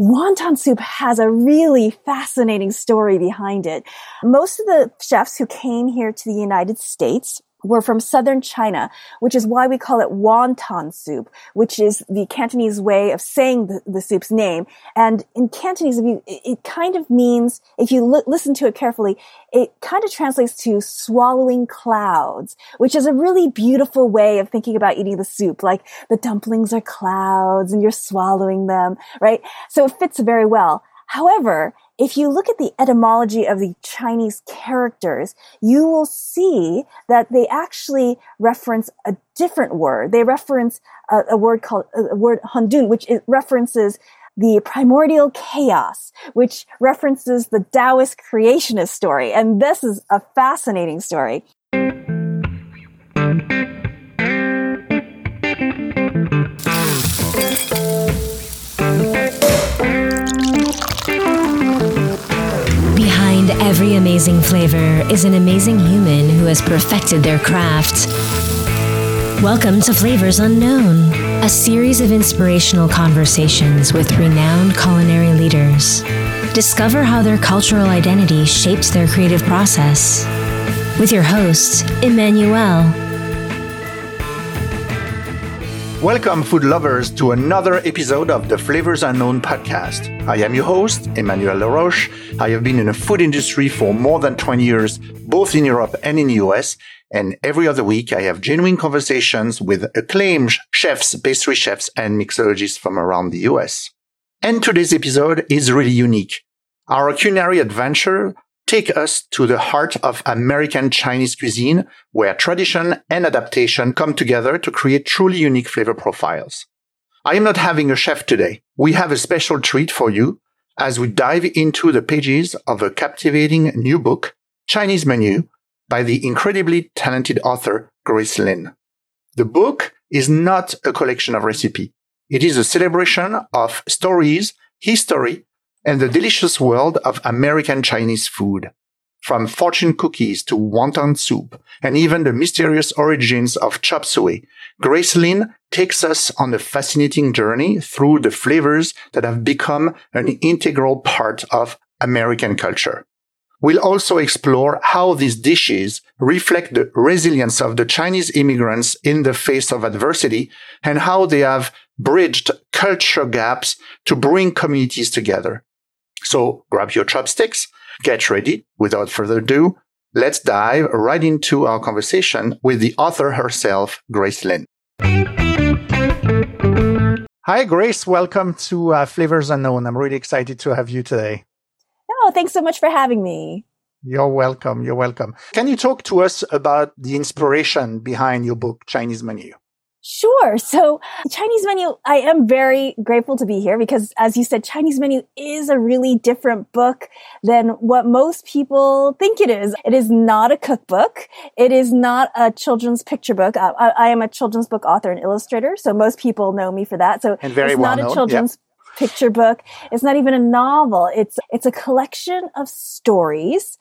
wonton soup has a really fascinating story behind it. Most of the chefs who came here to the United States were from southern China, which is why we call it wonton soup, which is the Cantonese way of saying the, the soup's name. And in Cantonese, you, it, kind of means, if you li- listen to it carefully, it kind of translates to swallowing clouds, which is a really beautiful way of thinking about eating the soup. Like the dumplings are clouds and you're swallowing them, right? So it fits very well. However, if you look at the etymology of the Chinese characters, you will see that they actually reference a different word. They reference a, a word called a word Hundun, which references the primordial chaos, which references the Taoist creationist story. And this is a fascinating story. Every amazing flavor is an amazing human who has perfected their craft. Welcome to Flavors Unknown, a series of inspirational conversations with renowned culinary leaders. Discover how their cultural identity shapes their creative process. With your host, Emmanuel. Welcome, food lovers, to another episode of the Flavors Unknown podcast. I am your host, Emmanuel Laroche. I have been in the food industry for more than 20 years, both in Europe and in the US. And every other week, I have genuine conversations with acclaimed chefs, pastry chefs, and mixologists from around the US. And today's episode is really unique. Our culinary adventure take us to the heart of American Chinese cuisine, where tradition and adaptation come together to create truly unique flavor profiles. I am not having a chef today. We have a special treat for you as we dive into the pages of a captivating new book, Chinese Menu, by the incredibly talented author Grace Lin. The book is not a collection of recipes. It is a celebration of stories, history, and the delicious world of American Chinese food. From fortune cookies to wonton soup, and even the mysterious origins of chop suey, Grace Lin takes us on a fascinating journey through the flavors that have become an integral part of American culture. We'll also explore how these dishes reflect the resilience of the Chinese immigrants in the face of adversity and how they have bridged culture gaps to bring communities together. So grab your chopsticks, get ready. Without further ado, let's dive right into our conversation with the author herself, Grace Lin. Hi, Grace. Welcome to uh, Flavors Unknown. I'm really excited to have you today. Oh, thanks so much for having me. You're welcome. You're welcome. Can you talk to us about the inspiration behind your book, Chinese Menu? Sure. So Chinese menu, I am very grateful to be here because as you said, Chinese menu is a really different book than what most people think it is. It is not a cookbook. It is not a children's picture book. I, I am a children's book author and illustrator. So most people know me for that. So and very it's well not known. a children's yep. picture book. It's not even a novel. It's, it's a collection of stories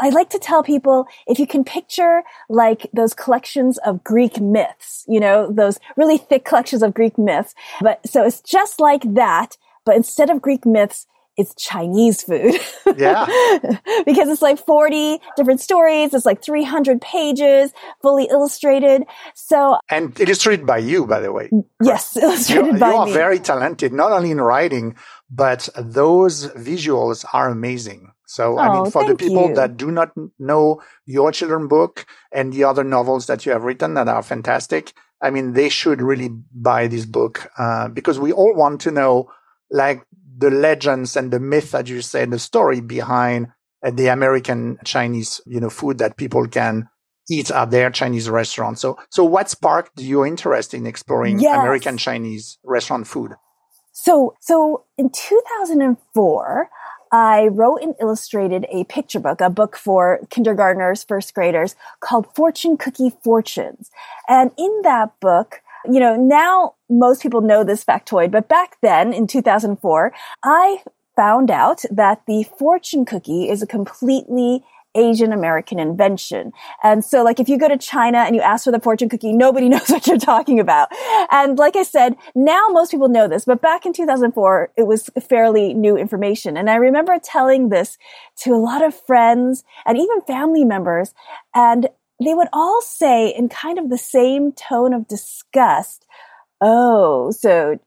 I like to tell people if you can picture like those collections of Greek myths, you know, those really thick collections of Greek myths. But so it's just like that, but instead of Greek myths, it's Chinese food. Yeah. because it's like 40 different stories. It's like 300 pages, fully illustrated. So. And illustrated by you, by the way. Yes, illustrated you, by You are me. very talented, not only in writing, but those visuals are amazing. So, oh, I mean, for the people you. that do not know your children book and the other novels that you have written that are fantastic, I mean, they should really buy this book uh, because we all want to know, like, the legends and the myth, that you said, the story behind uh, the American Chinese, you know, food that people can eat at their Chinese restaurants. So, so what sparked your interest in exploring yes. American Chinese restaurant food? So, so in 2004, I wrote and illustrated a picture book, a book for kindergartners, first graders called Fortune Cookie Fortunes. And in that book, you know, now most people know this factoid, but back then in 2004, I found out that the fortune cookie is a completely Asian American invention. And so like if you go to China and you ask for the fortune cookie, nobody knows what you're talking about. And like I said, now most people know this, but back in 2004, it was fairly new information. And I remember telling this to a lot of friends and even family members. And they would all say in kind of the same tone of disgust, Oh, so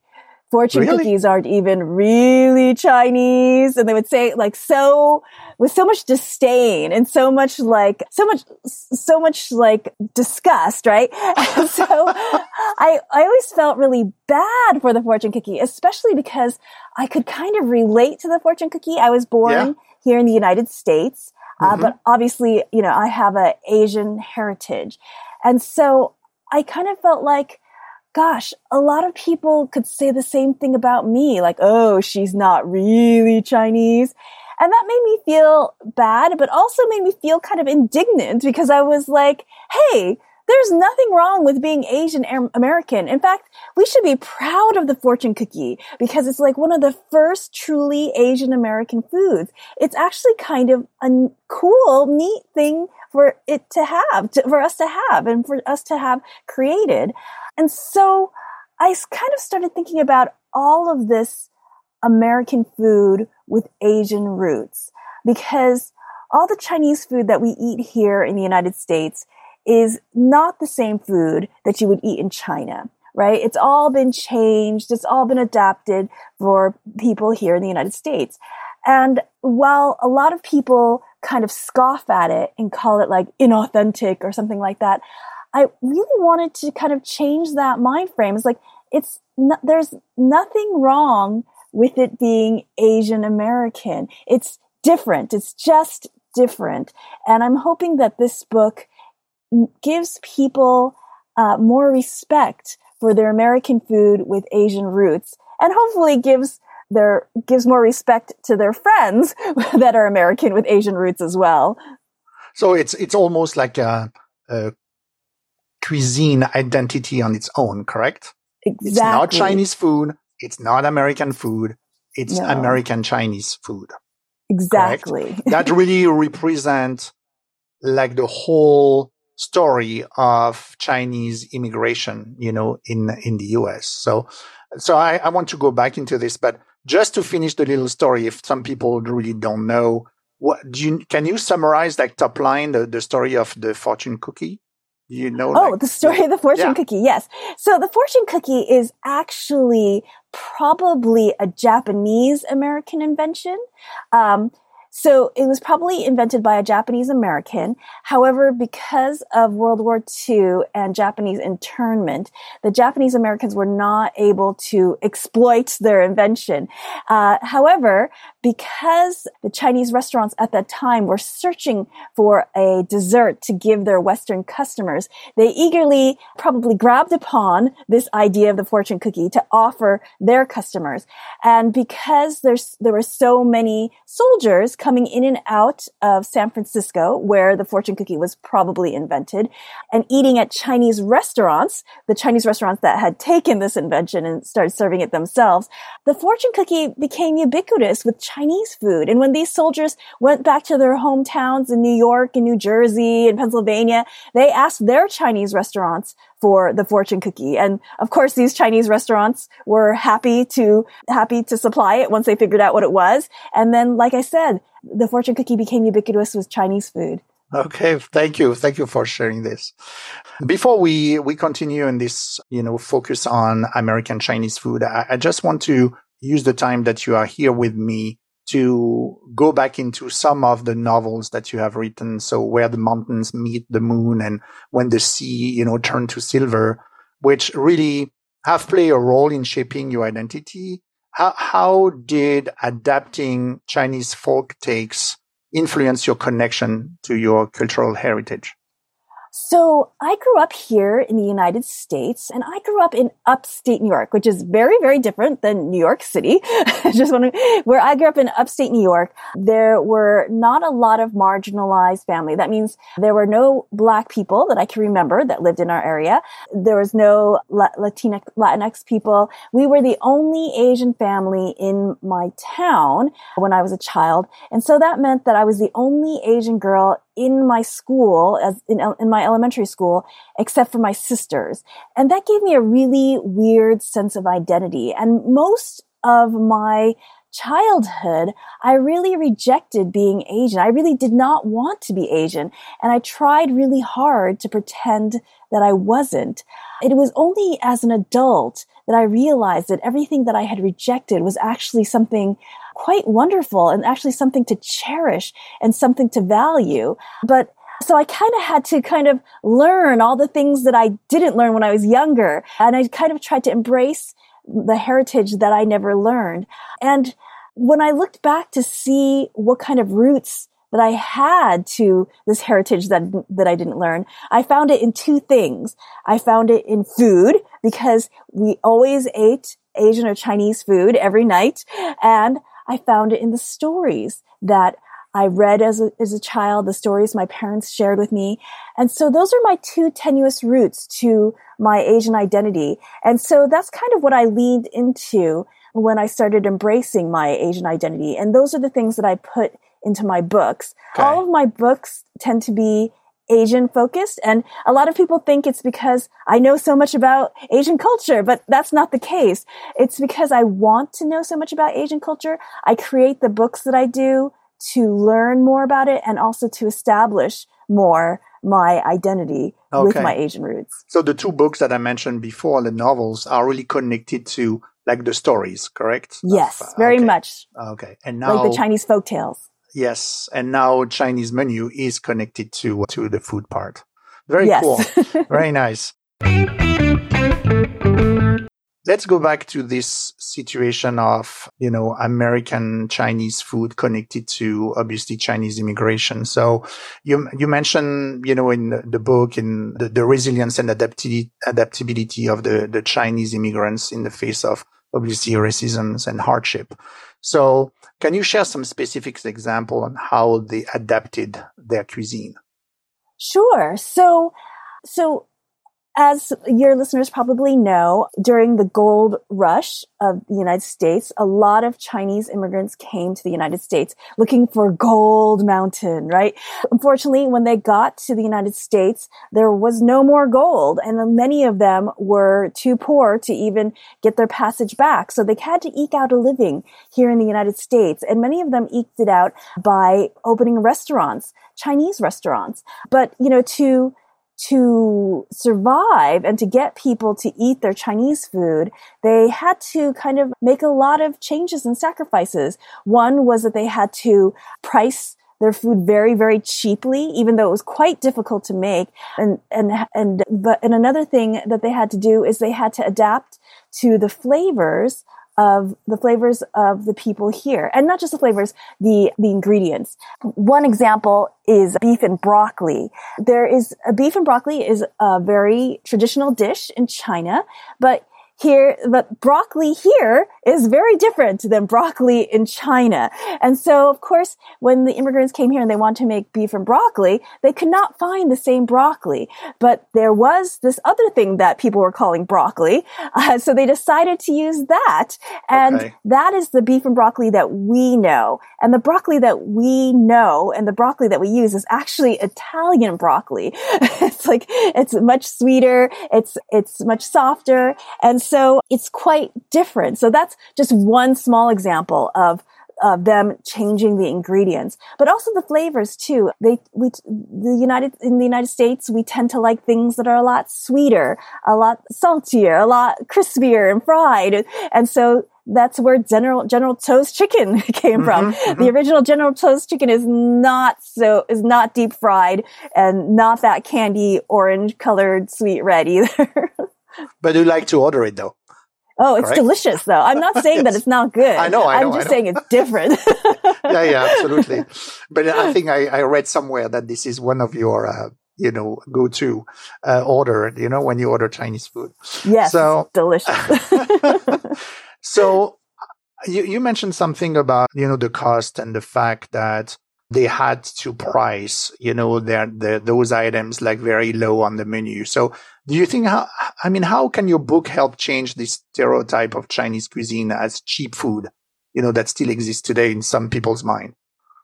fortune really? cookies aren't even really Chinese. And they would say like so with so much disdain and so much like, so much, so much like disgust, right? so I, I always felt really bad for the fortune cookie, especially because I could kind of relate to the fortune cookie. I was born yeah. here in the United States. Uh, mm-hmm. but obviously, you know, I have a Asian heritage. And so I kind of felt like, gosh, a lot of people could say the same thing about me, like, oh, she's not really Chinese. And that made me feel bad, but also made me feel kind of indignant because I was like, hey, there's nothing wrong with being Asian American. In fact, we should be proud of the fortune cookie because it's like one of the first truly Asian American foods. It's actually kind of a cool, neat thing for it to have, to, for us to have and for us to have created. And so I kind of started thinking about all of this American food with Asian roots because all the Chinese food that we eat here in the United States is not the same food that you would eat in China, right? It's all been changed. It's all been adapted for people here in the United States. And while a lot of people kind of scoff at it and call it like inauthentic or something like that, I really wanted to kind of change that mind frame. It's like, it's, no, there's nothing wrong with it being Asian American. It's different. It's just different. And I'm hoping that this book gives people uh, more respect for their American food with Asian roots and hopefully gives their gives more respect to their friends that are American with Asian roots as well. So it's it's almost like a, a cuisine identity on its own, correct? Exactly. It's not Chinese food. It's not American food. It's no. American Chinese food. Exactly. that really represents like the whole story of Chinese immigration, you know, in, in the US. So, so I, I want to go back into this, but just to finish the little story, if some people really don't know, what do you, can you summarize like top line the, the story of the fortune cookie? you know oh like, the story of the fortune yeah. cookie yes so the fortune cookie is actually probably a japanese american invention um, so it was probably invented by a Japanese American. However, because of World War II and Japanese internment, the Japanese Americans were not able to exploit their invention. Uh, however, because the Chinese restaurants at that time were searching for a dessert to give their Western customers, they eagerly probably grabbed upon this idea of the fortune cookie to offer their customers. And because there's, there were so many soldiers coming in and out of San Francisco, where the fortune cookie was probably invented, and eating at Chinese restaurants, the Chinese restaurants that had taken this invention and started serving it themselves, the fortune cookie became ubiquitous with Chinese food. And when these soldiers went back to their hometowns in New York and New Jersey and Pennsylvania, they asked their Chinese restaurants for the fortune cookie. And of course, these Chinese restaurants were happy to, happy to supply it once they figured out what it was. And then, like I said, the fortune cookie became ubiquitous with Chinese food. Okay, thank you. Thank you for sharing this. Before we, we continue in this, you know, focus on American Chinese food, I, I just want to use the time that you are here with me to go back into some of the novels that you have written. So where the mountains meet the moon and when the sea, you know, turn to silver, which really have played a role in shaping your identity. How, how did adapting Chinese folk takes influence your connection to your cultural heritage? So I grew up here in the United States and I grew up in upstate New York, which is very, very different than New York City. Just to, where I grew up in upstate New York, there were not a lot of marginalized family. That means there were no black people that I can remember that lived in our area. There was no Latinx, Latinx people. We were the only Asian family in my town when I was a child. And so that meant that I was the only Asian girl in my school, as in, in my elementary school, except for my sisters. And that gave me a really weird sense of identity. And most of my childhood, I really rejected being Asian. I really did not want to be Asian. And I tried really hard to pretend that I wasn't. It was only as an adult that I realized that everything that I had rejected was actually something quite wonderful and actually something to cherish and something to value. But so I kind of had to kind of learn all the things that I didn't learn when I was younger. And I kind of tried to embrace the heritage that I never learned. And when I looked back to see what kind of roots that I had to this heritage that, that I didn't learn, I found it in two things. I found it in food because we always ate Asian or Chinese food every night. And I found it in the stories that I read as a, as a child, the stories my parents shared with me. And so those are my two tenuous roots to my Asian identity. And so that's kind of what I leaned into when I started embracing my Asian identity. And those are the things that I put into my books. Okay. All of my books tend to be Asian focused. And a lot of people think it's because I know so much about Asian culture, but that's not the case. It's because I want to know so much about Asian culture. I create the books that I do to learn more about it and also to establish more my identity okay. with my Asian roots. So the two books that I mentioned before, the novels, are really connected to like the stories, correct? Yes, of, uh, very okay. much. Okay, and now like the Chinese folk tales. Yes, and now Chinese menu is connected to to the food part. Very yes. cool. very nice. Let's go back to this situation of, you know, American Chinese food connected to obviously Chinese immigration. So you, you mentioned, you know, in the book, in the, the resilience and adaptability, adaptability of the, the Chinese immigrants in the face of obviously racism and hardship. So can you share some specific example on how they adapted their cuisine? Sure. So, so as your listeners probably know, during the gold rush of the United States, a lot of Chinese immigrants came to the United States looking for gold mountain, right? Unfortunately, when they got to the United States, there was no more gold and many of them were too poor to even get their passage back. So they had to eke out a living here in the United States and many of them eked it out by opening restaurants, Chinese restaurants. But, you know, to to survive and to get people to eat their Chinese food, they had to kind of make a lot of changes and sacrifices. One was that they had to price their food very, very cheaply, even though it was quite difficult to make. And, and, and, but, and another thing that they had to do is they had to adapt to the flavors of the flavors of the people here. And not just the flavors, the, the ingredients. One example is beef and broccoli. There is a beef and broccoli is a very traditional dish in China, but here, but broccoli here is very different than broccoli in China. And so, of course, when the immigrants came here and they wanted to make beef and broccoli, they could not find the same broccoli. But there was this other thing that people were calling broccoli. Uh, so they decided to use that. And okay. that is the beef and broccoli that we know. And the broccoli that we know and the broccoli that we use is actually Italian broccoli. it's like, it's much sweeter. It's, it's much softer. And so it's quite different. So that's just one small example of of them changing the ingredients, but also the flavors too. They, we, the United, in the United States, we tend to like things that are a lot sweeter, a lot saltier, a lot crispier and fried. And so that's where General, General Tso's chicken came from. Mm-hmm, mm-hmm. The original General Tso's chicken is not so, is not deep fried and not that candy orange colored sweet red either. But you like to order it though. Oh, it's delicious though. I'm not saying yes. that it's not good. I know. I am just saying it's different. yeah, yeah, absolutely. But I think I, I read somewhere that this is one of your, uh, you know, go-to uh, order. You know, when you order Chinese food. Yes. So delicious. so you, you mentioned something about you know the cost and the fact that they had to price, you know, their, their, those items like very low on the menu. So do you think how, I mean, how can your book help change this stereotype of Chinese cuisine as cheap food, you know, that still exists today in some people's mind?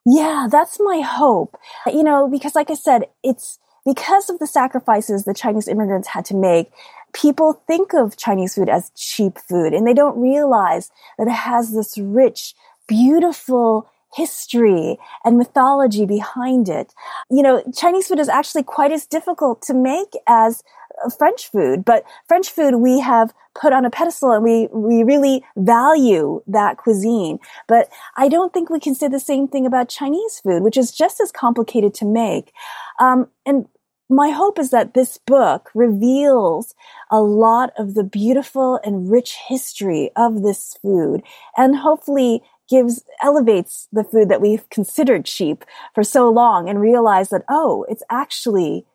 Yeah, that's my hope. You know, because like I said, it's because of the sacrifices the Chinese immigrants had to make. People think of Chinese food as cheap food and they don't realize that it has this rich, beautiful history and mythology behind it. You know, Chinese food is actually quite as difficult to make as uh, French food, but French food we have put on a pedestal and we, we really value that cuisine. But I don't think we can say the same thing about Chinese food, which is just as complicated to make. Um, and my hope is that this book reveals a lot of the beautiful and rich history of this food and hopefully gives elevates the food that we've considered cheap for so long and realize that oh it's actually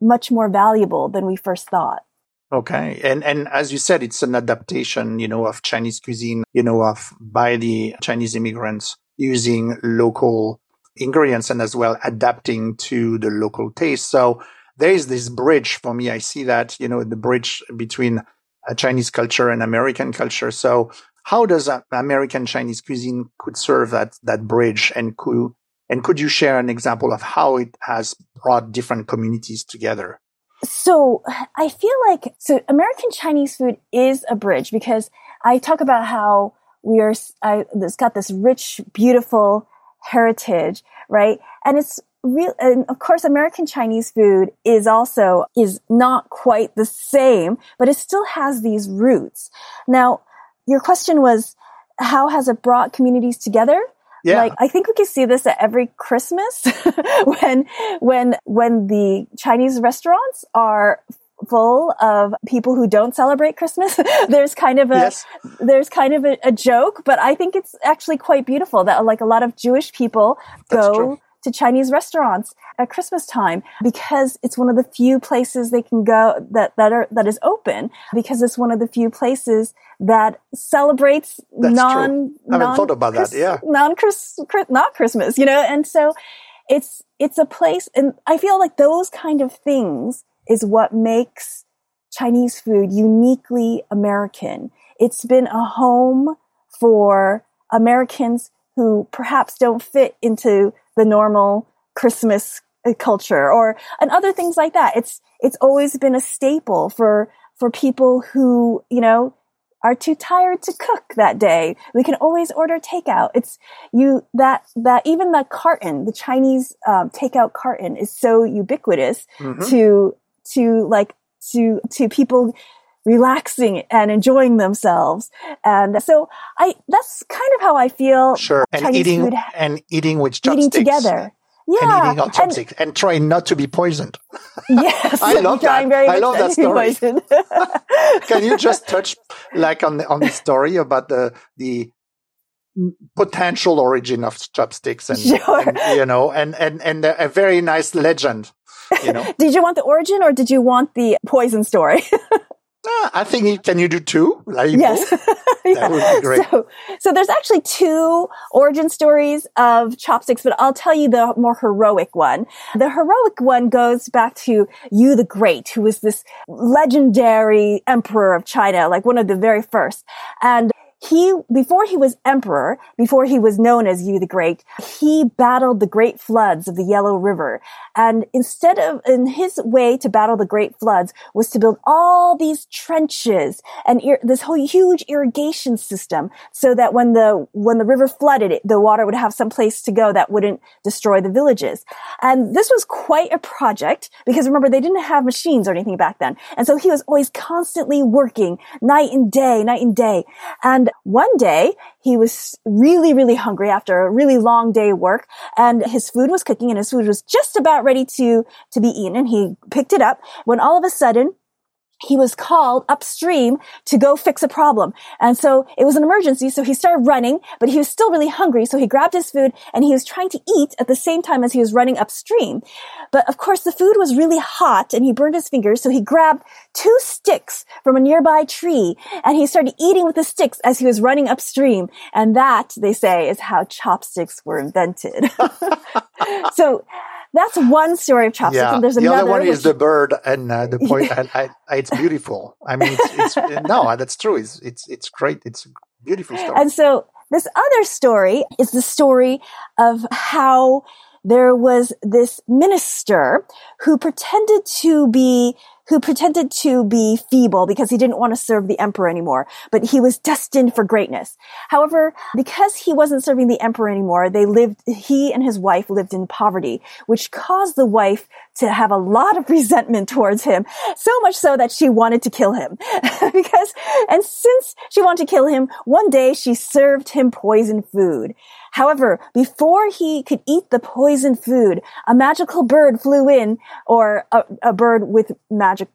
much more valuable than we first thought. Okay. And and as you said it's an adaptation you know of chinese cuisine you know of by the chinese immigrants using local ingredients and as well adapting to the local taste. So there is this bridge for me. I see that you know the bridge between a chinese culture and american culture. So how does American Chinese cuisine could serve that that bridge and could and could you share an example of how it has brought different communities together? So I feel like so American Chinese food is a bridge because I talk about how we are I, it's got this rich, beautiful heritage, right? And it's real and of course American Chinese food is also is not quite the same, but it still has these roots. Now, your question was, how has it brought communities together? Yeah. Like I think we can see this at every Christmas when when when the Chinese restaurants are full of people who don't celebrate Christmas. there's kind of a yes. there's kind of a, a, joke, but I think it's actually quite beautiful that like a lot of Jewish people go to Chinese restaurants at Christmas time because it's one of the few places they can go that, that are, that is open because it's one of the few places that celebrates That's non, true. I haven't thought about that. Yeah. Non Chris, not Christmas, you know, and so it's, it's a place and I feel like those kind of things is what makes Chinese food uniquely American. It's been a home for Americans who perhaps don't fit into the normal Christmas uh, culture or and other things like that. It's it's always been a staple for for people who you know are too tired to cook that day. We can always order takeout. It's you that that even the carton, the Chinese um, takeout carton, is so ubiquitous mm-hmm. to to like to to people relaxing and enjoying themselves. And so I, that's kind of how I feel. Sure. And Chinese eating, food, and eating with chopsticks. Eating together. Yeah. And eating on chopsticks and, and trying not to be poisoned. Yes. I love that. I love that story. Can you just touch like on the, on the story about the, the, potential origin of chopsticks and, sure. and you know and and and a very nice legend you know did you want the origin or did you want the poison story uh, I think you, can you do two? Like yes, that would be great. So, so there's actually two origin stories of chopsticks, but I'll tell you the more heroic one. The heroic one goes back to Yu the Great, who was this legendary emperor of China, like one of the very first, and he, before he was emperor, before he was known as Yu the Great, he battled the great floods of the Yellow River. And instead of, in his way to battle the great floods was to build all these trenches and ir- this whole huge irrigation system so that when the, when the river flooded, it, the water would have some place to go that wouldn't destroy the villages. And this was quite a project because remember, they didn't have machines or anything back then. And so he was always constantly working night and day, night and day. And one day he was really, really hungry after a really long day of work and his food was cooking and his food was just about ready to, to be eaten. And he picked it up when all of a sudden he was called upstream to go fix a problem. And so it was an emergency. So he started running, but he was still really hungry. So he grabbed his food and he was trying to eat at the same time as he was running upstream. But of course, the food was really hot and he burned his fingers. So he grabbed two sticks from a nearby tree and he started eating with the sticks as he was running upstream. And that, they say, is how chopsticks were invented. so that's one story of chopsticks. Yeah. And there's the another. other one is the bird and uh, the point. I, I, uh, it's beautiful. I mean, it's, it's uh, no, uh, that's true. It's it's it's great. It's a beautiful story. And so this other story is the story of how there was this minister who pretended to be who pretended to be feeble because he didn't want to serve the emperor anymore, but he was destined for greatness. However, because he wasn't serving the emperor anymore, they lived, he and his wife lived in poverty, which caused the wife to have a lot of resentment towards him, so much so that she wanted to kill him. because, and since she wanted to kill him, one day she served him poisoned food. However, before he could eat the poisoned food, a magical bird flew in, or a, a bird with magic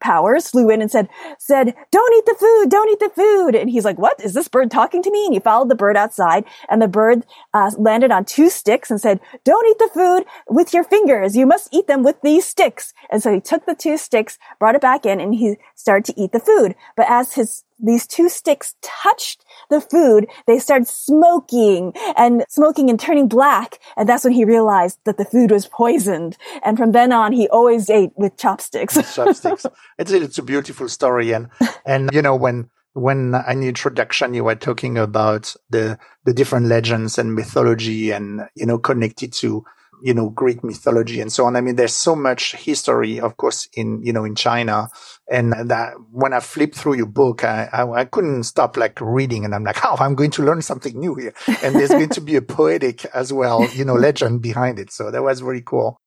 powers flew in and said, said, don't eat the food, don't eat the food. And he's like, what? Is this bird talking to me? And he followed the bird outside and the bird uh, landed on two sticks and said, don't eat the food with your fingers. You must eat them with these sticks. And so he took the two sticks, brought it back in and he started to eat the food. But as his these two sticks touched the food, they started smoking and smoking and turning black. And that's when he realized that the food was poisoned. And from then on, he always ate with chopsticks. chopsticks. It's, it's a beautiful story. And, and, you know, when, when in the introduction you were talking about the, the different legends and mythology and, you know, connected to you know, Greek mythology and so on. I mean, there's so much history, of course, in, you know, in China. And that when I flipped through your book, I, I, I couldn't stop like reading and I'm like, oh, I'm going to learn something new here. And there's going to be a poetic as well, you know, legend behind it. So that was very cool.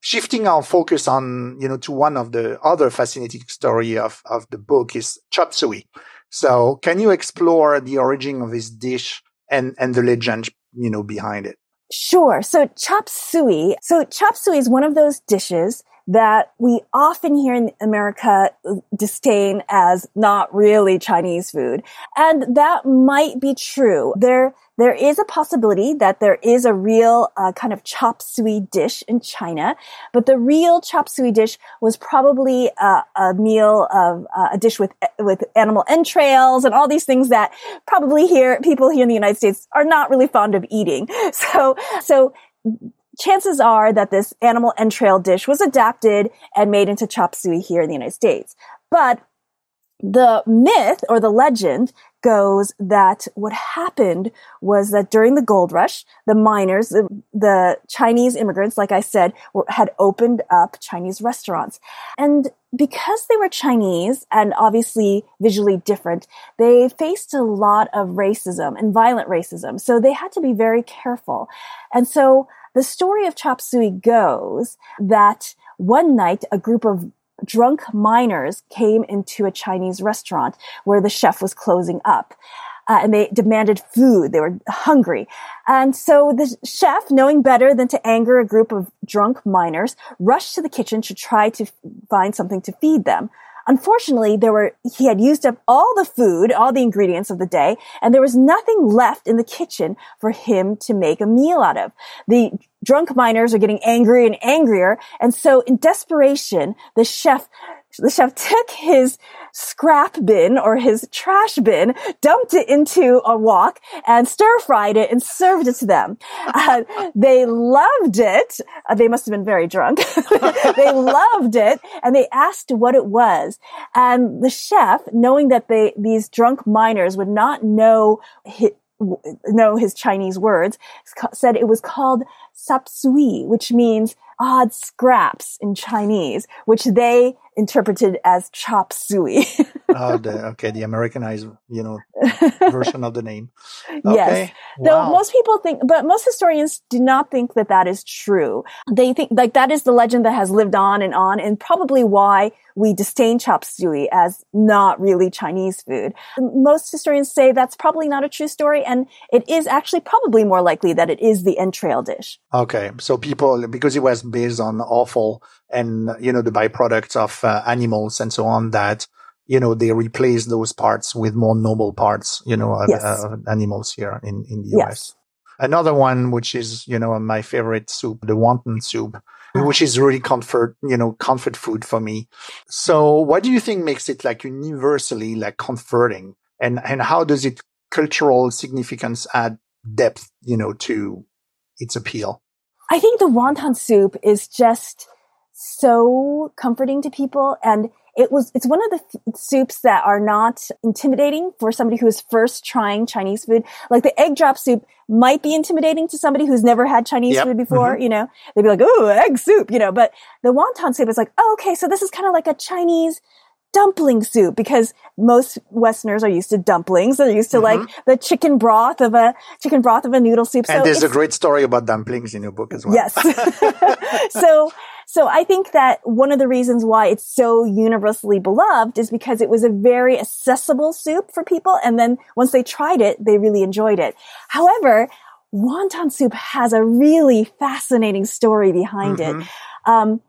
Shifting our focus on, you know, to one of the other fascinating story of, of the book is chop suey. So can you explore the origin of this dish and, and the legend you know, behind it? Sure. So chop suey. So chop suey is one of those dishes that we often hear in America uh, disdain as not really Chinese food. And that might be true. There, there is a possibility that there is a real uh, kind of chop suey dish in China, but the real chop suey dish was probably uh, a meal of uh, a dish with with animal entrails and all these things that probably here people here in the United States are not really fond of eating. So so chances are that this animal entrail dish was adapted and made into chop suey here in the United States. But the myth or the legend goes that what happened was that during the gold rush, the miners, the, the Chinese immigrants, like I said, were, had opened up Chinese restaurants. And because they were Chinese and obviously visually different, they faced a lot of racism and violent racism. So they had to be very careful. And so the story of chop suey goes that one night a group of drunk miners came into a Chinese restaurant where the chef was closing up. Uh, and they demanded food. They were hungry. And so the chef, knowing better than to anger a group of drunk miners, rushed to the kitchen to try to find something to feed them. Unfortunately, there were, he had used up all the food, all the ingredients of the day, and there was nothing left in the kitchen for him to make a meal out of. The drunk miners are getting angrier and angrier, and so in desperation, the chef the chef took his scrap bin or his trash bin, dumped it into a wok and stir fried it and served it to them. Uh, they loved it. Uh, they must have been very drunk. they loved it and they asked what it was. And the chef, knowing that they, these drunk miners would not know his, know his Chinese words, said it was called sapsui, which means odd scraps in Chinese, which they interpreted as chop suey. oh, the, okay, the Americanized, you know, version of the name. Okay. Yes. Wow. Though most people think, but most historians do not think that that is true. They think like that is the legend that has lived on and on, and probably why we disdain chop suey as not really Chinese food. Most historians say that's probably not a true story, and it is actually probably more likely that it is the entrail dish. Okay, so people because it was based on offal and you know the byproducts of uh, animals and so on that you know they replace those parts with more noble parts you know yes. uh, animals here in in the US. Yes. Another one which is you know my favorite soup, the wonton soup, which is really comfort you know comfort food for me. So what do you think makes it like universally like comforting, and and how does it cultural significance add depth you know to its appeal? I think the wonton soup is just so comforting to people and it was, it's one of the f- soups that are not intimidating for somebody who is first trying Chinese food. Like the egg drop soup might be intimidating to somebody who's never had Chinese Yep. food before, Mhm. you know, they'd be like, oh, egg soup, you know, but the wonton soup is like, oh, okay, so this is kind of like a Chinese dumpling soup because most Westerners are used to dumplings. They're used to like the chicken broth of a chicken broth of a noodle soup. Mm-hmm. and so there's a great story about dumplings in your book as well. Yes. so, so I think that one of the reasons why it's so universally beloved is because it was a very accessible soup for people. And then once they tried it, they really enjoyed it. However, wonton soup has a really fascinating story behind Mhm. it. Um,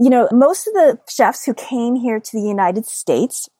you know, most of the chefs who came here to the United States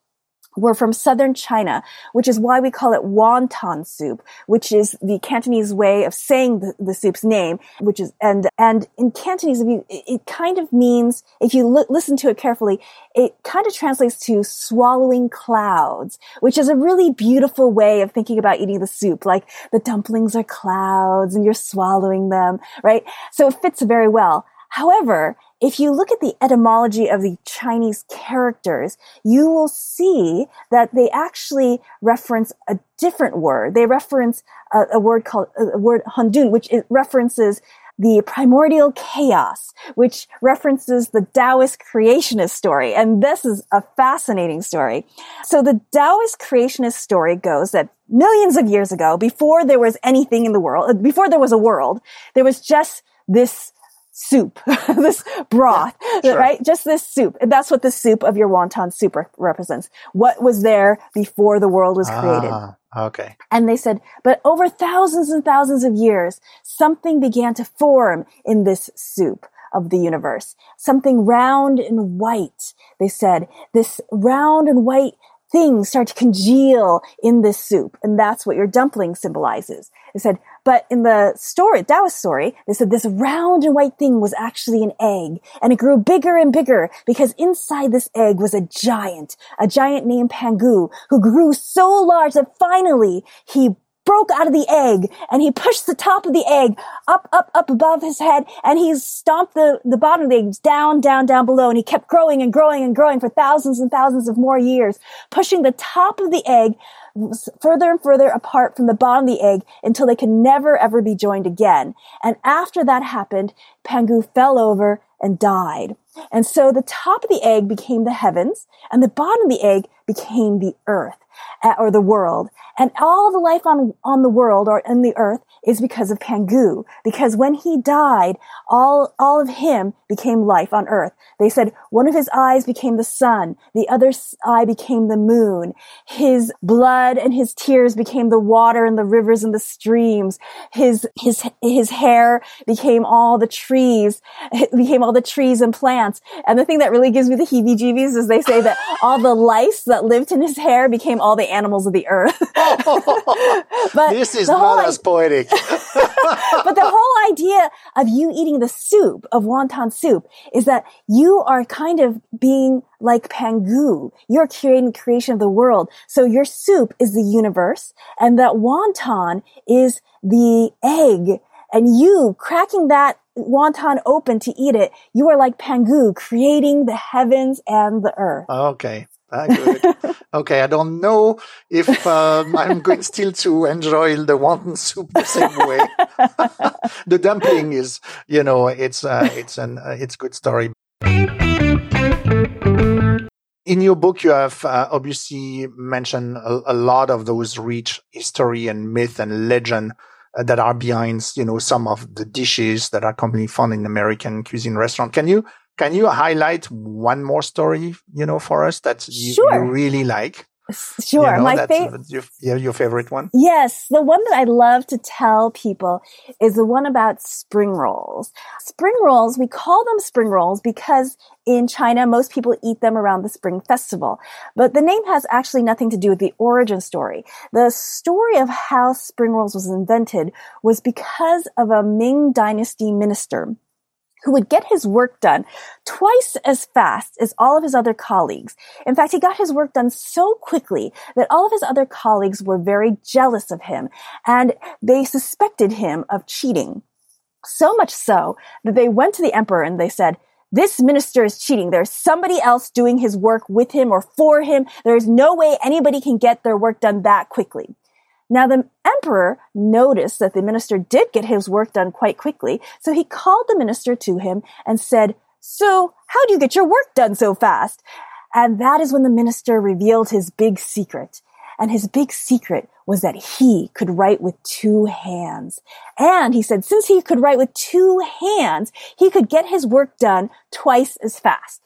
were from southern China, which is why we call it wonton soup, which is the Cantonese way of saying the, the soup's name, which is, and, and in Cantonese, it, kind of means, if you li- listen to it carefully, it kind of translates to swallowing clouds, which is a really beautiful way of thinking about eating the soup. Like the dumplings are clouds and you're swallowing them, right? So it fits very well. However, if you look at the etymology of the Chinese characters, you will see that they actually reference a different word. They reference a, a word called a word Hundun, which references the primordial chaos, which references the Taoist creationist story. And this is a fascinating story. So the Taoist creationist story goes that millions of years ago, before there was anything in the world, before there was a world, there was just this soup, this broth, sure. right? Just this soup. And that's what the soup of your wonton soup re- represents. What was there before the world was created. Ah, okay. And they said, but over thousands and thousands of years, something began to form in this soup of the universe. Something round and white. They said, this round and white thing start to congeal in this soup. And that's what your dumpling symbolizes. They said, but in the story, Taoist story, they said this round and white thing was actually an egg and it grew bigger and bigger because inside this egg was a giant, a giant named Pangu who grew so large that finally he broke out of the egg and he pushed the top of the egg up, up, up above his head and he stomped the, the bottom of the egg down, down, down below and he kept growing and growing and growing for thousands and thousands of more years, pushing the top of the egg further and further apart from the bottom of the egg until they could never ever be joined again. And after that happened, Pangu fell over and died. And so the top of the egg became the heavens and the bottom of the egg became the earth uh, or the world. And all the life on, on the world or in the earth is because of Pangu. Because when he died, all, all of him became life on earth. They said one of his eyes became the sun. The other eye became the moon. His blood and his tears became the water and the rivers and the streams. His, his, his hair became all the trees, became all the trees and plants. And the thing that really gives me the heebie-jeebies is they say that all the lice that lived in his hair became all the animals of the earth. but this is not i- as poetic. but the whole idea of you eating the soup of wonton soup is that you are kind of being like Pangu. You're creating creation of the world. So your soup is the universe and that wonton is the egg. And you cracking that wonton open to eat it, you are like Pangu creating the heavens and the earth. Okay. Ah, okay, I don't know if um, I'm going still to enjoy the wonton soup the same way. the dumpling is, you know, it's uh, it's an uh, it's good story. In your book, you have uh, obviously mentioned a, a lot of those rich history and myth and legend Uh, that are behind, you know, some of the dishes that are commonly found in American cuisine restaurant. Can you can you highlight one more story, you know, for us that you, Sure. you really like? Sure. You know, My favorite. your, your favorite one? Yes, the one that I love to tell people is the one about spring rolls. Spring rolls, we call them spring rolls because in China, most people eat them around the Spring Festival. But the name has actually nothing to do with the origin story. The story of how spring rolls was invented was because of a Ming Dynasty minister who would get his work done twice as fast as all of his other colleagues. In fact, he got his work done so quickly that all of his other colleagues were very jealous of him and they suspected him of cheating. So much so that they went to the emperor and they said, this minister is cheating. There's somebody else doing his work with him or for him. There's no way anybody can get their work done that quickly. Now the emperor noticed that the minister did get his work done quite quickly, so he called the minister to him and said, so how do you get your work done so fast? And that is when the minister revealed his big secret. And his big secret was that he could write with two hands. And he said, since he could write with two hands, he could get his work done twice as fast.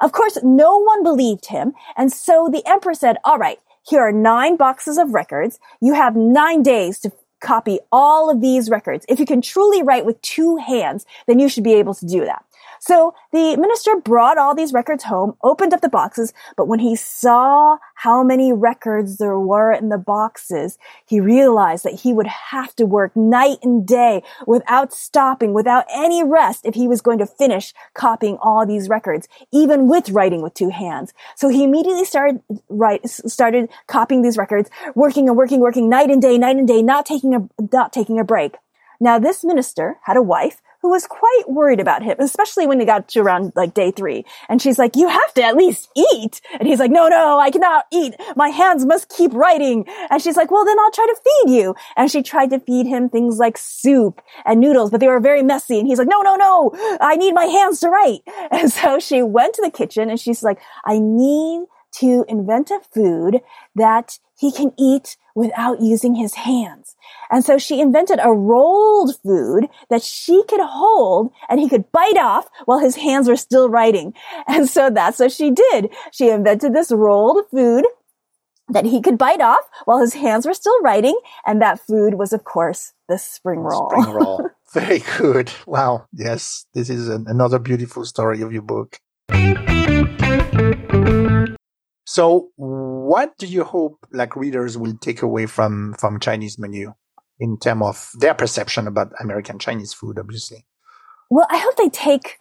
Of course, no one believed him. And so the emperor said, all right, here are nine boxes of records. You have nine days to copy all of these records. If you can truly write with two hands, then you should be able to do that. So the minister brought all these records home, opened up the boxes, but when he saw how many records there were in the boxes, he realized that he would have to work night and day without stopping, without any rest if he was going to finish copying all these records, even with writing with two hands. So he immediately started write, started copying these records, working and working, working night and day, night and day, not taking a, not taking a break. Now, this minister had a wife who was quite worried about him, especially when he got to around like day three. And she's like, you have to at least eat. And he's like, no, no, I cannot eat. My hands must keep writing. And she's like, well, then I'll try to feed you. And she tried to feed him things like soup and noodles, but they were very messy. And he's like, no, no, no, I need my hands to write. And so she went to the kitchen and she's like, I need to invent a food that he can eat without using his hands. And so she invented a rolled food that she could hold and he could bite off while his hands were still writing. And so that's what she did. She invented this rolled food that he could bite off while his hands were still writing. And that food was, of course, the spring roll. Spring roll. Very good. Wow. Yes. This is an, another beautiful story of your book. So, what do you hope like readers will take away from from Chinese menu in terms of their perception about American Chinese food? Obviously. Well, I hope they take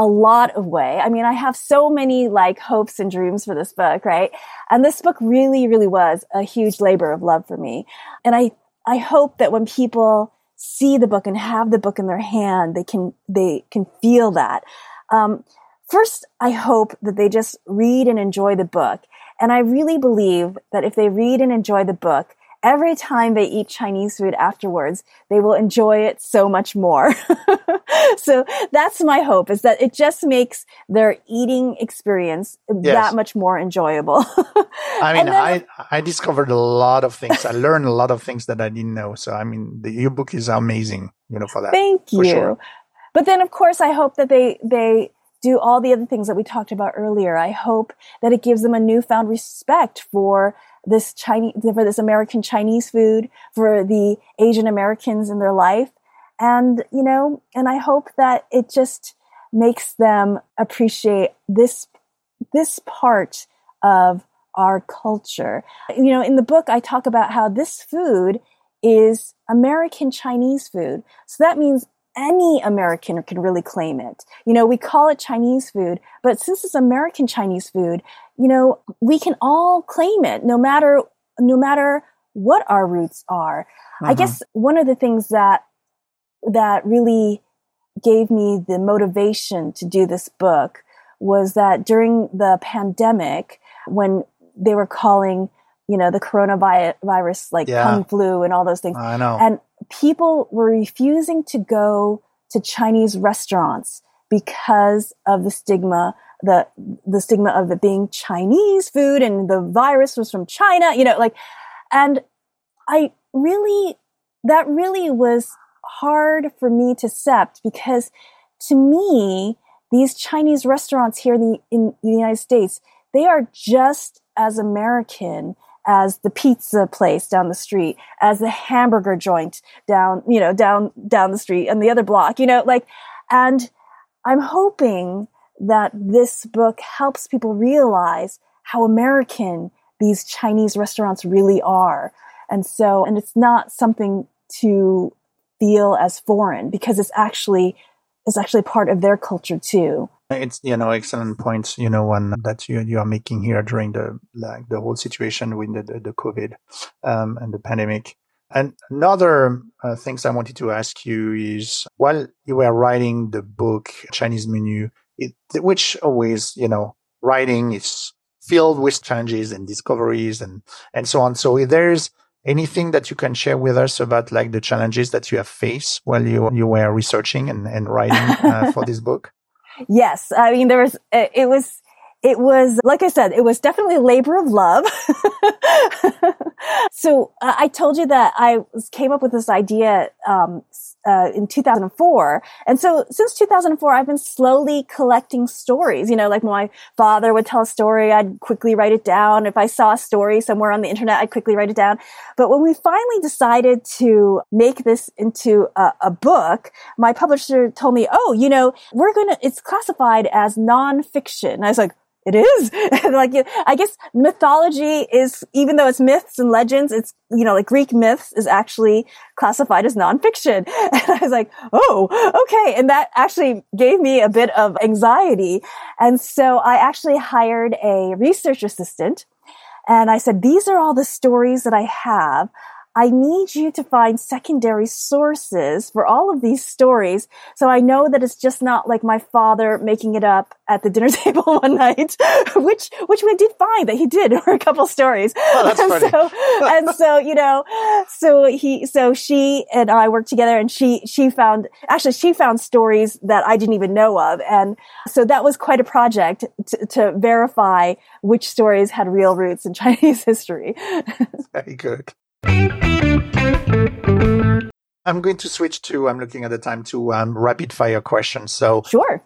a lot of way. I mean, I have so many like hopes and dreams for this book, right? And this book really, really was a huge labor of love for me. And I, I hope that when people see the book and have the book in their hand, they can, they can feel that. Um, First, I hope that they just read and enjoy the book. And I really believe that if they read and enjoy the book, every time they eat Chinese food afterwards, they will enjoy it so much more. so that's my hope is that it just makes their eating experience yes. that much more enjoyable. I mean, then, I, I discovered a lot of things. I learned a lot of things that I didn't know. So, I mean, the your book is amazing, you know, for that. Thank you. Sure. But then, of course, I hope that they, they, do all the other things that we talked about earlier. I hope that it gives them a newfound respect for this Chinese, for this American Chinese food, for the Asian Americans in their life. And, you know, and I hope that it just makes them appreciate this, this part of our culture. You know, in the book, I talk about how this food is American Chinese food. So that means any American can really claim it. You know, we call it Chinese food, but since it's American Chinese food, you know, we can all claim it no matter, no matter what our roots are. I uh-huh. guess one of the things that, that really gave me the motivation to do this book was that during the pandemic, when they were calling, you know, the coronavirus like yeah. kung flu and all those things. I know. And people were refusing to go to Chinese restaurants because of the stigma, the, the stigma of it being Chinese food and the virus was from China, you know, like, and I really, that really was hard for me to accept because to me, these Chinese restaurants here in the, in the United States, they are just as American as the pizza place down the street, as the hamburger joint down, you know, down, down the street and the other block, you know, like, and I'm hoping that this book helps people realize how American these Chinese restaurants really are. And so, and it's not something to feel as foreign because it's actually, it's actually part of their culture too. It's you know excellent points. You know one that you you are making here during the like the whole situation with the the, the COVID um, and the pandemic. And another uh, things I wanted to ask you is while you were writing the book Chinese Menu, it, which always, you know, writing is filled with challenges and discoveries and, and so on. So if there's anything that you can share with us about like the challenges that you have faced while you, you were researching and, and writing uh, for this book? Yes. I mean, there was, it was, it was, like I said, it was definitely labor of love. so uh, I told you that I came up with this idea um, uh, in 2004. And so since 2004, I've been slowly collecting stories. You know, like my father would tell a story, I'd quickly write it down. If I saw a story somewhere on the internet, I'd quickly write it down. But when we finally decided to make this into a, a book, my publisher told me, oh, you know, we're going to, it's classified as nonfiction. I was like, it is like I guess mythology is even though it's myths and legends, it's you know like Greek myths is actually classified as nonfiction. And I was like, oh, okay, and that actually gave me a bit of anxiety. And so I actually hired a research assistant, and I said, these are all the stories that I have. I need you to find secondary sources for all of these stories. So I know that it's just not like my father making it up at the dinner table one night, which, which we did find that he did for a couple stories. Oh, that's and funny. so, and so, you know, so he, so she and I worked together and she, she found, actually she found stories that I didn't even know of. And so that was quite a project to, to verify which stories had real roots in Chinese history. Very good. I'm going to switch to, I'm looking at the time to um, rapid fire questions. So, sure.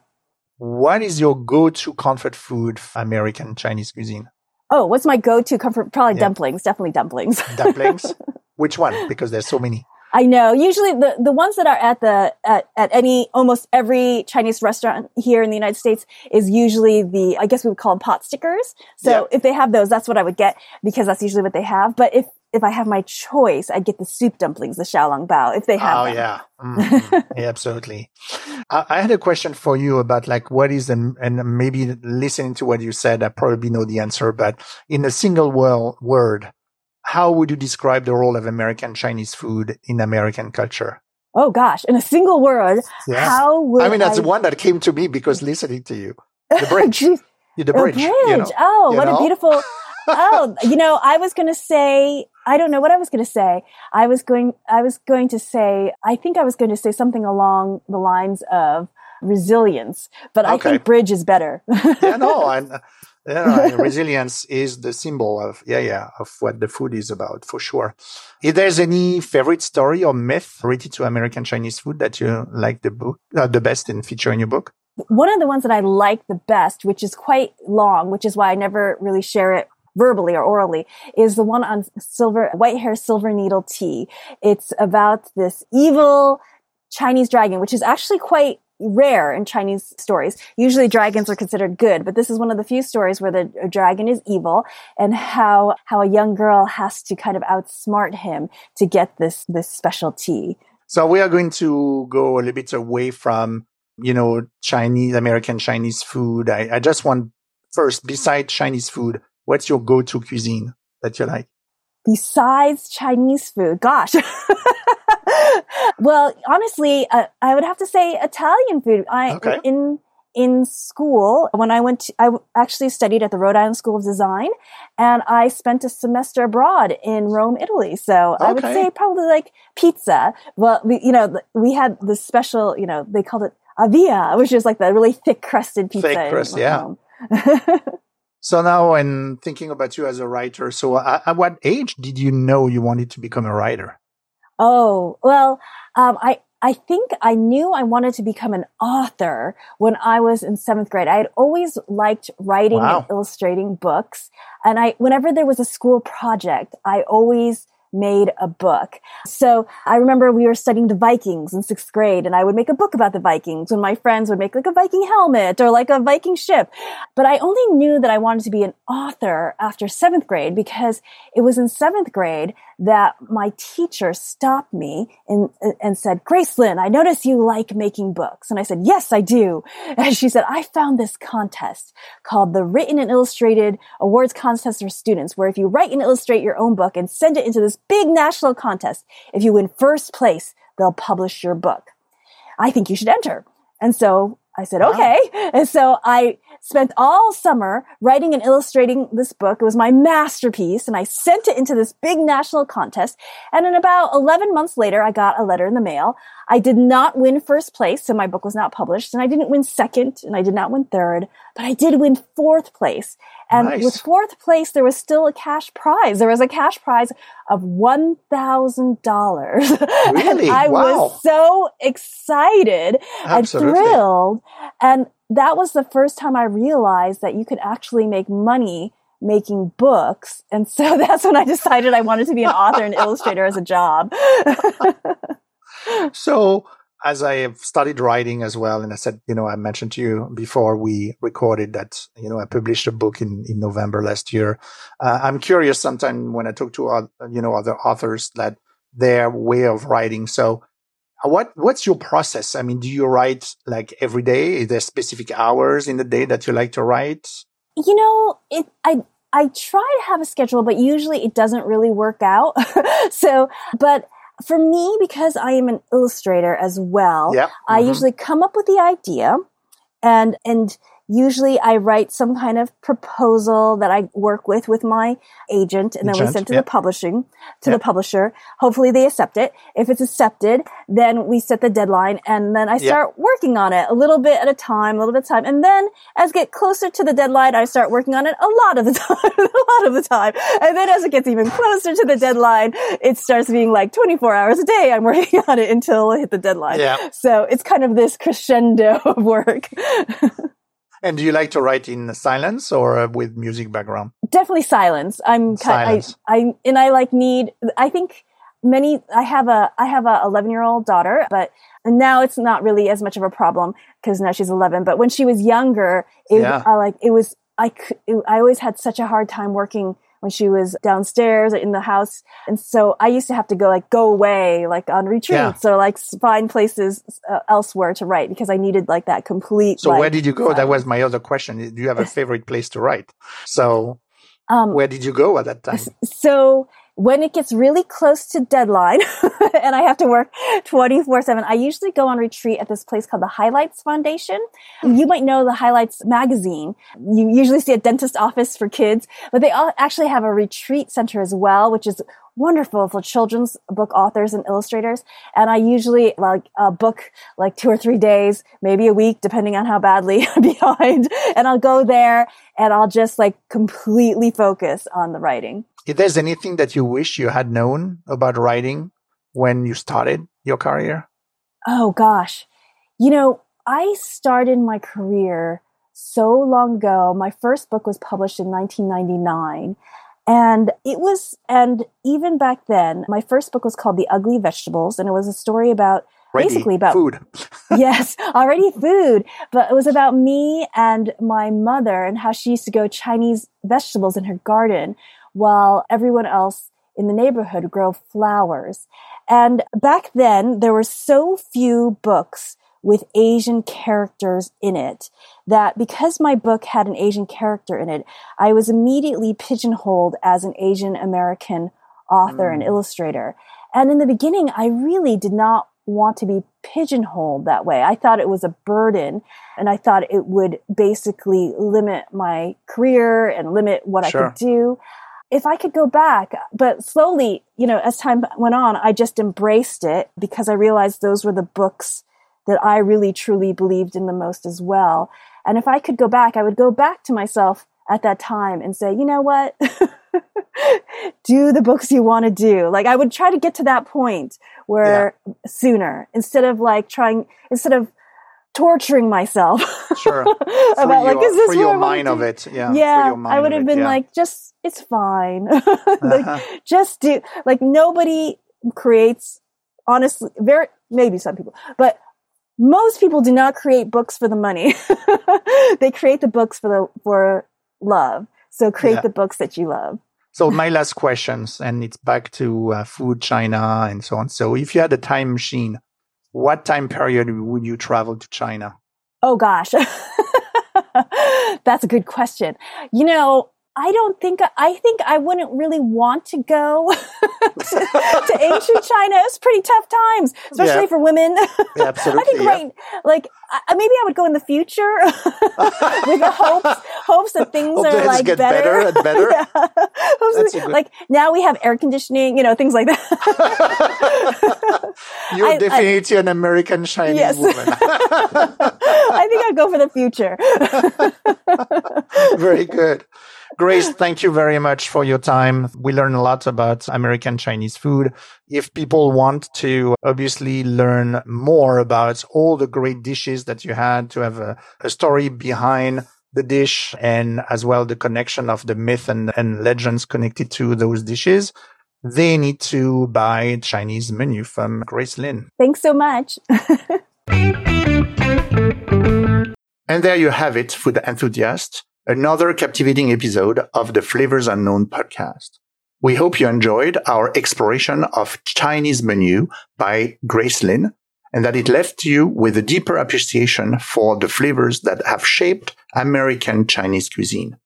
What is your go to comfort food, American Chinese cuisine? Oh, what's my go to comfort? Probably yeah. dumplings. Definitely dumplings. dumplings? Which one? Because there's so many. I know. Usually the, the ones that are at the, at, at any, almost every Chinese restaurant here in the United States is usually the, I guess we would call them pot stickers. So if they have those, that's what I would get because that's usually what they have. But if, if I have my choice, I'd get the soup dumplings, the xiaolong bao, if they have. Oh them. yeah, mm-hmm. yeah, absolutely. I, I, had a question for you about like what is the and maybe listening to what you said, I probably know the answer, but in a single word, how would you describe the role of American Chinese food in American culture? Oh gosh, in a single word, yeah. how would I mean that's I... one that came to me because listening to you, the bridge, the bridge, bridge. You know, oh, what know? a beautiful. oh, you know, I was going to say I don't know what I was going to say. I was going, I was going to say, I think I was going to say something along the lines of resilience, but okay. I think bridge is better. yeah, no, and yeah, resilience is the symbol of yeah, yeah, of what the food is about for sure. If there's any favorite story or myth related to American Chinese food that you like the book, uh, the best and feature in your book. One of the ones that I like the best, which is quite long, which is why I never really share it verbally or orally is the one on silver, white hair, silver needle tea. It's about this evil Chinese dragon, which is actually quite rare in Chinese stories. Usually dragons are considered good, but this is one of the few stories where the dragon is evil and how, how a young girl has to kind of outsmart him to get this, this special tea. So we are going to go a little bit away from, you know, Chinese, American Chinese food. I, I just want first, besides Chinese food, What's your go-to cuisine that you like? Besides Chinese food, gosh. well, honestly, uh, I would have to say Italian food. I okay. in in school when I went. To, I actually studied at the Rhode Island School of Design, and I spent a semester abroad in Rome, Italy. So okay. I would say probably like pizza. Well, we, you know, we had this special. You know, they called it avia, which is like the really thick crusted pizza. Thick crust, yeah. So now, in thinking about you as a writer, so at, at what age did you know you wanted to become a writer? Oh well, um, I I think I knew I wanted to become an author when I was in seventh grade. I had always liked writing wow. and illustrating books, and I whenever there was a school project, I always made a book. So I remember we were studying the Vikings in sixth grade and I would make a book about the Vikings when my friends would make like a Viking helmet or like a Viking ship. But I only knew that I wanted to be an author after seventh grade because it was in seventh grade that my teacher stopped me and, and said, Grace Lin, I notice you like making books. And I said, yes, I do. And she said, I found this contest called the Written and Illustrated Awards Contest for Students, where if you write and illustrate your own book and send it into this big national contest, if you win first place, they'll publish your book. I think you should enter. And so I said, okay. And so I spent all summer writing and illustrating this book. It was my masterpiece and I sent it into this big national contest. And in about 11 months later, I got a letter in the mail. I did not win first place, so my book was not published and I didn't win second and I did not win third, but I did win fourth place. And Nice. with fourth place, there was still a cash prize. There was a cash prize of $1,000. Really? and I Wow. was so excited Absolutely. and thrilled. And that was the first time I realized that you could actually make money making books. And so that's when I decided I wanted to be an author and illustrator as a job. So, as I have studied writing as well, and I said, you know, I mentioned to you before we recorded that, you know, I published a book in, in November last year. Uh, I'm curious sometimes when I talk to, oth- you know, other authors that their way of writing. So, uh, what what's your process? I mean, do you write like every day? Is there specific hours in the day that you like to write? you know, it, I, I try to have a schedule, but usually it doesn't really work out. so, but for me, because I am an illustrator as well. I Mhm. usually come up with the idea and, and usually I write some kind of proposal that I work with with my agent and then we send to yeah. the publishing, to Yeah. the publisher. Hopefully they accept it. If it's accepted, then we set the deadline and then I start working on it a little bit at a time, a little bit a time. And then as get closer to the deadline, I start working on it a lot of the time, a lot of the time. And then as it gets even closer to the deadline, it starts being like 24 hours a day. I'm working on it until I hit the deadline. So it's kind of this crescendo of work. And do you like to write in silence or uh, with music background? Definitely silence. I'm kind Silence. I, I, and I like need, I think many, I have a, I have a 11 year old daughter, but now it's not really as much of a problem because now she's 11. But when she was younger, it, Yeah. I like, it was, I, it, I always had such a hard time working when she was downstairs in the house. And so I used to have to go like go away, like on retreats or like find places uh, elsewhere to write because I needed like that complete. So like, where did you go? That was my other question. Do you have a favorite place to write? So um, where did you go at that time? So when it gets really close to deadline and I have to work 24 7, I usually go on retreat at this place called the Highlights Foundation. Mm-hmm. You might know the Highlights magazine. You usually see a dentist office for kids, but they all actually have a retreat center as well, which is wonderful for children's book authors and illustrators. And I usually like a book like two or three days, maybe a week, depending on how badly I'm behind. And I'll go there and I'll just like completely focus on the writing. If there's anything that you wish you had known about writing when you started your career? Oh gosh. You know, I started my career so long ago. My first book was published in 1999. And it was, and even back then, my first book was called The Ugly Vegetables, and it was a story about Ready, basically about food. yes, already food, but it was about me and my mother and how she used to go Chinese vegetables in her garden while everyone else in the neighborhood grow flowers. And back then, there were so few books with Asian characters in it that because my book had an Asian character in it, I was immediately pigeonholed as an Asian American author and mm. illustrator. And in the beginning, I really did not want to be pigeonholed that way. I thought it was a burden and I thought it would basically limit my career and limit what Sure. I could do. If I could go back, but slowly, you know, as time went on, I just embraced it because I realized those were the books that I really truly believed in the most as well. And if I could go back, I would go back to myself at that time and say, you know what? do the books you want to do. Like I would try to get to that point where sooner instead of like trying, instead of torturing myself Sure. about like, your, is this for your mind of it. Yeah. Yeah, for your mind I would have it, been yeah. like, just it's fine. Uh-huh. just do. Like nobody creates. Honestly, very maybe some people, but most people do not create books for the money. they create the books for the for love. So create Yeah. the books that you love. So my last questions, and it's back to uh, food, China, and so on. So if you had a time machine, what time period would you travel to China? Oh gosh. That's a good question. You know, I don't think, I think I wouldn't really want to go to, to, ancient China. It's pretty tough times, especially yeah. for women. Yeah, absolutely. I think, yeah. right, like, I, maybe I would go in the future with the hopes, hopes that things Hope are like better. better. and better. yeah. Like now we have air conditioning, you know, things like that. You're I, definitely I, an American Chinese yes. woman. I think I'd go for the future. Very good. Grace, thank you very much for your time. We learned a lot about American Chinese food. If people want to obviously learn more about all the great dishes that you had to have a, a story behind the dish and as well the connection of the myth and, and legends connected to those dishes, they need to buy Chinese menu from Grace Lin. Thanks so much. and there you have it, food enthusiasts another captivating episode of the Flavors Unknown podcast. We hope you enjoyed our exploration of Chinese menu by Grace Lin and that it left you with a deeper appreciation for the flavors that have shaped American Chinese cuisine.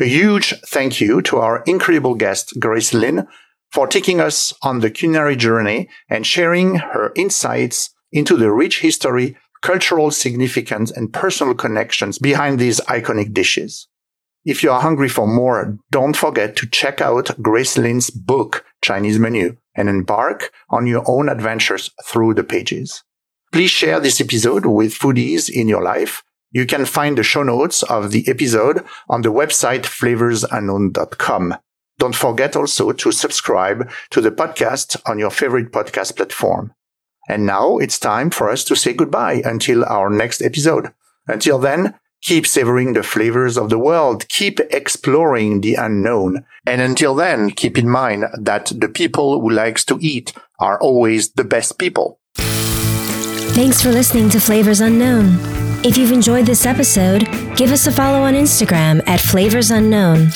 A huge thank you to our incredible guest, Grace Lin, for taking us on the culinary journey and sharing her insights into the rich history cultural significance and personal connections behind these iconic dishes. If you are hungry for more, don't forget to check out Grace Lin's book, Chinese Menu, and embark on your own adventures through the pages. Please share this episode with foodies in your life. You can find the show notes of the episode on the website flavorsunknown.com. Don't forget also to subscribe to the podcast on your favorite podcast platform. And now it's time for us to say goodbye until our next episode. Until then, keep savoring the flavors of the world, keep exploring the unknown. And until then, keep in mind that the people who likes to eat are always the best people. Thanks for listening to Flavors Unknown. If you've enjoyed this episode, give us a follow on Instagram at Flavors Unknown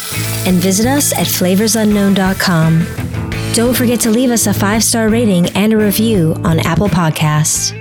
and visit us at flavorsunknown.com. Don't forget to leave us a five star rating and a review on Apple Podcasts.